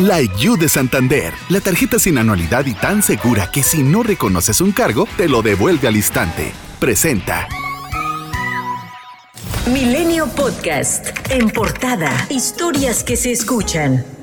Like You de Santander, la tarjeta sin anualidad y tan segura que si no reconoces un cargo, te lo devuelve al instante. Presenta. Milenio Podcast. En portada. Historias que se escuchan.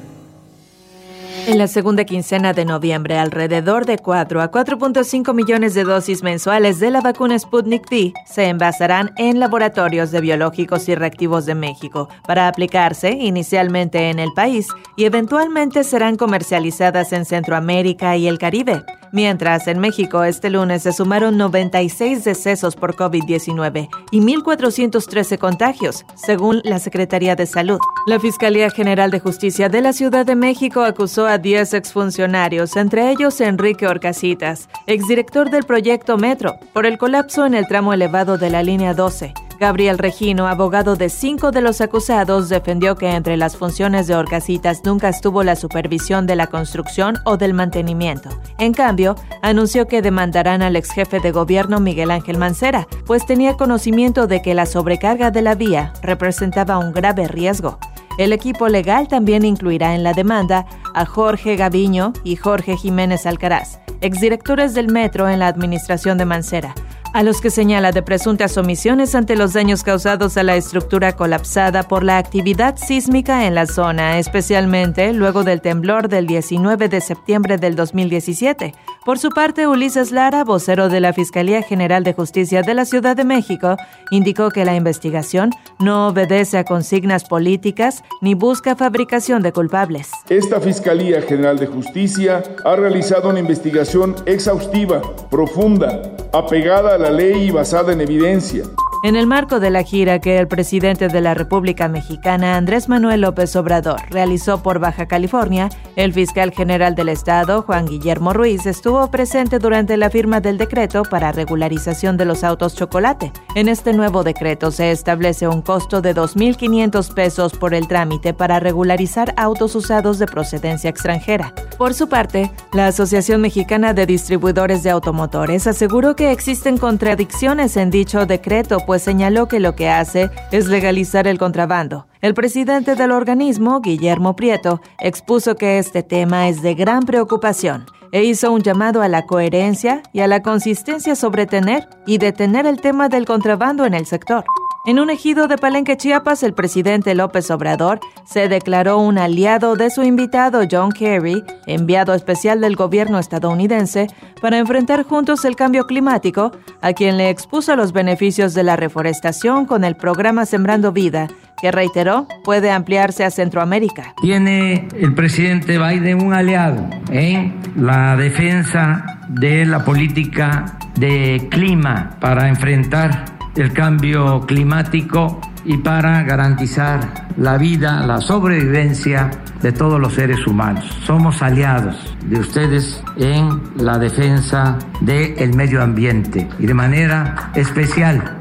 En la segunda quincena de noviembre, alrededor de 4 a 4.5 millones de dosis mensuales de la vacuna Sputnik V se envasarán en laboratorios de biológicos y reactivos de México para aplicarse inicialmente en el país y eventualmente serán comercializadas en Centroamérica y el Caribe. Mientras en México este lunes se sumaron 96 decesos por COVID-19 y 1.413 contagios, según la Secretaría de Salud. La Fiscalía General de Justicia de la Ciudad de México acusó a 10 exfuncionarios, entre ellos Enrique Orcasitas, exdirector del proyecto Metro, por el colapso en el tramo elevado de la línea 12 Gabriel Regino, abogado de cinco de los acusados, defendió que entre las funciones de Orcasitas nunca estuvo la supervisión de la construcción o del mantenimiento. En cambio, anunció que demandarán al ex jefe de gobierno Miguel Ángel Mancera, pues tenía conocimiento de que la sobrecarga de la vía representaba un grave riesgo. El equipo legal también incluirá en la demanda a Jorge Gaviño y Jorge Jiménez Alcaraz, exdirectores del metro en la administración de Mancera, a los que señala de presuntas omisiones ante los daños causados a la estructura colapsada por la actividad sísmica en la zona, especialmente luego del temblor del 19 de septiembre del 2017. Por su parte, Ulises Lara, vocero de la Fiscalía General de Justicia de la Ciudad de México, indicó que la investigación no obedece a consignas políticas ni busca fabricación de culpables. Esta Fiscalía General de Justicia ha realizado una investigación exhaustiva, profunda, apegada a la ley y basada en evidencia. En el marco de la gira que el presidente de la República Mexicana, Andrés Manuel López Obrador, realizó por Baja California, el fiscal general del estado, Juan Guillermo Ruiz, estuvo presente durante la firma del decreto para regularización de los autos chocolate. En este nuevo decreto se establece un costo de 2.500 pesos por el trámite para regularizar autos usados de procedencia extranjera. Por su parte, la Asociación Mexicana de Distribuidores de Automotores aseguró que existen contradicciones en dicho decreto, pues señaló que lo que hace es legalizar el contrabando. El presidente del organismo, Guillermo Prieto, expuso que este tema es de gran preocupación e hizo un llamado a la coherencia y a la consistencia sobre tener y detener el tema del contrabando en el sector. En un ejido de Palenque, Chiapas, el presidente López Obrador se declaró un aliado de su invitado John Kerry, enviado especial del gobierno estadounidense, para enfrentar juntos el cambio climático, a quien le expuso los beneficios de la reforestación con el programa Sembrando Vida, que reiteró puede ampliarse a Centroamérica. Tiene el presidente Biden un aliado en la defensa de la política de clima para enfrentar el cambio climático y para garantizar la vida, la sobrevivencia de todos los seres humanos. Somos aliados de ustedes en la defensa del medio ambiente y de manera especial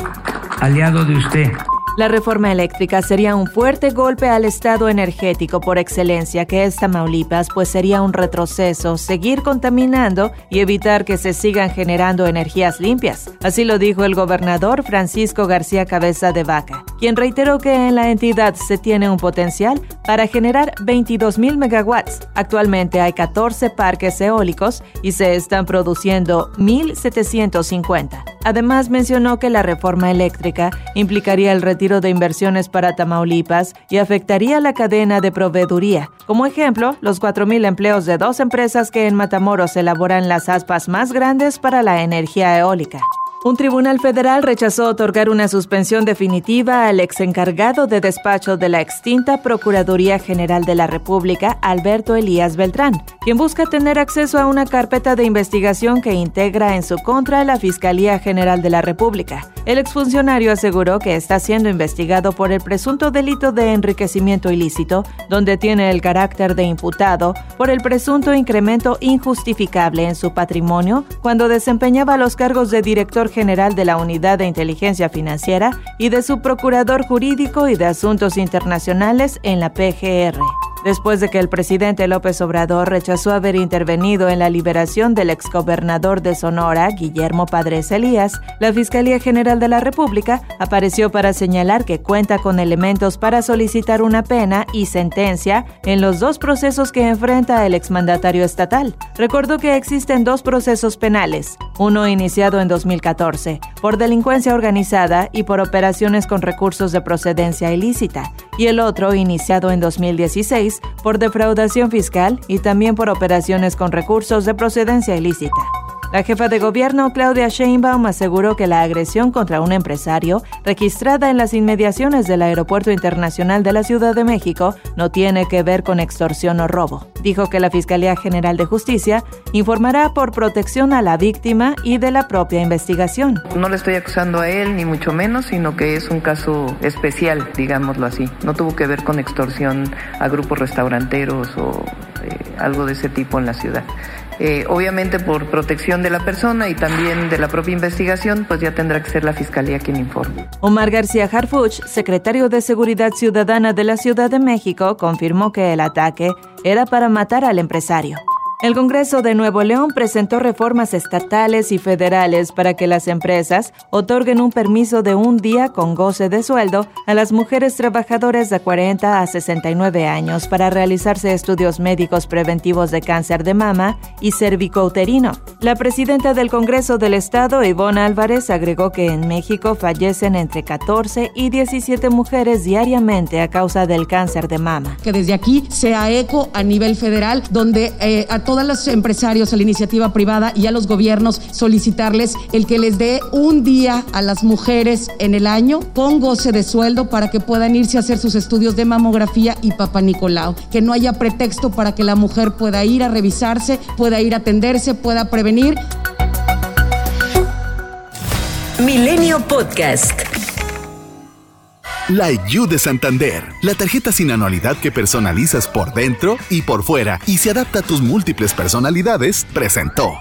aliado de usted la reforma eléctrica sería un fuerte golpe al estado energético por excelencia que es Tamaulipas, pues sería un retroceso seguir contaminando y evitar que se sigan generando energías limpias. Así lo dijo el gobernador Francisco García Cabeza de Vaca, quien reiteró que en la entidad se tiene un potencial para generar 22 mil megawatts. Actualmente hay 14 parques eólicos y se están produciendo 1.750. Además mencionó que la reforma eléctrica implicaría el de inversiones para Tamaulipas y afectaría la cadena de proveeduría. Como ejemplo, los 4.000 empleos de dos empresas que en Matamoros elaboran las aspas más grandes para la energía eólica. Un tribunal federal rechazó otorgar una suspensión definitiva al ex encargado de despacho de la extinta Procuraduría General de la República, Alberto Elías Beltrán, quien busca tener acceso a una carpeta de investigación que integra en su contra la Fiscalía General de la República. El exfuncionario aseguró que está siendo investigado por el presunto delito de enriquecimiento ilícito, donde tiene el carácter de imputado por el presunto incremento injustificable en su patrimonio cuando desempeñaba los cargos de director general de la Unidad de Inteligencia Financiera y de su procurador jurídico y de asuntos internacionales en la PGR. Después de que el presidente López Obrador rechazó haber intervenido en la liberación del exgobernador de Sonora, Guillermo Padres Elías, la Fiscalía General de la República apareció para señalar que cuenta con elementos para solicitar una pena y sentencia en los dos procesos que enfrenta el exmandatario estatal. Recordó que existen dos procesos penales, uno iniciado en 2014 por delincuencia organizada y por operaciones con recursos de procedencia ilícita, y el otro iniciado en 2016 por defraudación fiscal y también por operaciones con recursos de procedencia ilícita. La jefa de gobierno, Claudia Sheinbaum, aseguró que la agresión contra un empresario registrada en las inmediaciones del Aeropuerto Internacional de la Ciudad de México no tiene que ver con extorsión o robo. Dijo que la Fiscalía General de Justicia informará por protección a la víctima y de la propia investigación. No le estoy acusando a él, ni mucho menos, sino que es un caso especial, digámoslo así. No tuvo que ver con extorsión a grupos restauranteros o eh, algo de ese tipo en la ciudad. Eh, obviamente por protección de la persona y también de la propia investigación, pues ya tendrá que ser la Fiscalía quien informe. Omar García Harfuch, secretario de Seguridad Ciudadana de la Ciudad de México, confirmó que el ataque era para matar al empresario. El Congreso de Nuevo León presentó reformas estatales y federales para que las empresas otorguen un permiso de un día con goce de sueldo a las mujeres trabajadoras de 40 a 69 años para realizarse estudios médicos preventivos de cáncer de mama y cervicouterino. La presidenta del Congreso del Estado, Ivonne Álvarez, agregó que en México fallecen entre 14 y 17 mujeres diariamente a causa del cáncer de mama. Que desde aquí sea eco a nivel federal, donde eh, a todos los empresarios, a la iniciativa privada y a los gobiernos solicitarles el que les dé un día a las mujeres en el año con goce de sueldo para que puedan irse a hacer sus estudios de mamografía y papá Nicolau. Que no haya pretexto para que la mujer pueda ir a revisarse, pueda ir a atenderse, pueda prevenir. Milenio Podcast. La IU de Santander, la tarjeta sin anualidad que personalizas por dentro y por fuera y se adapta a tus múltiples personalidades, presentó.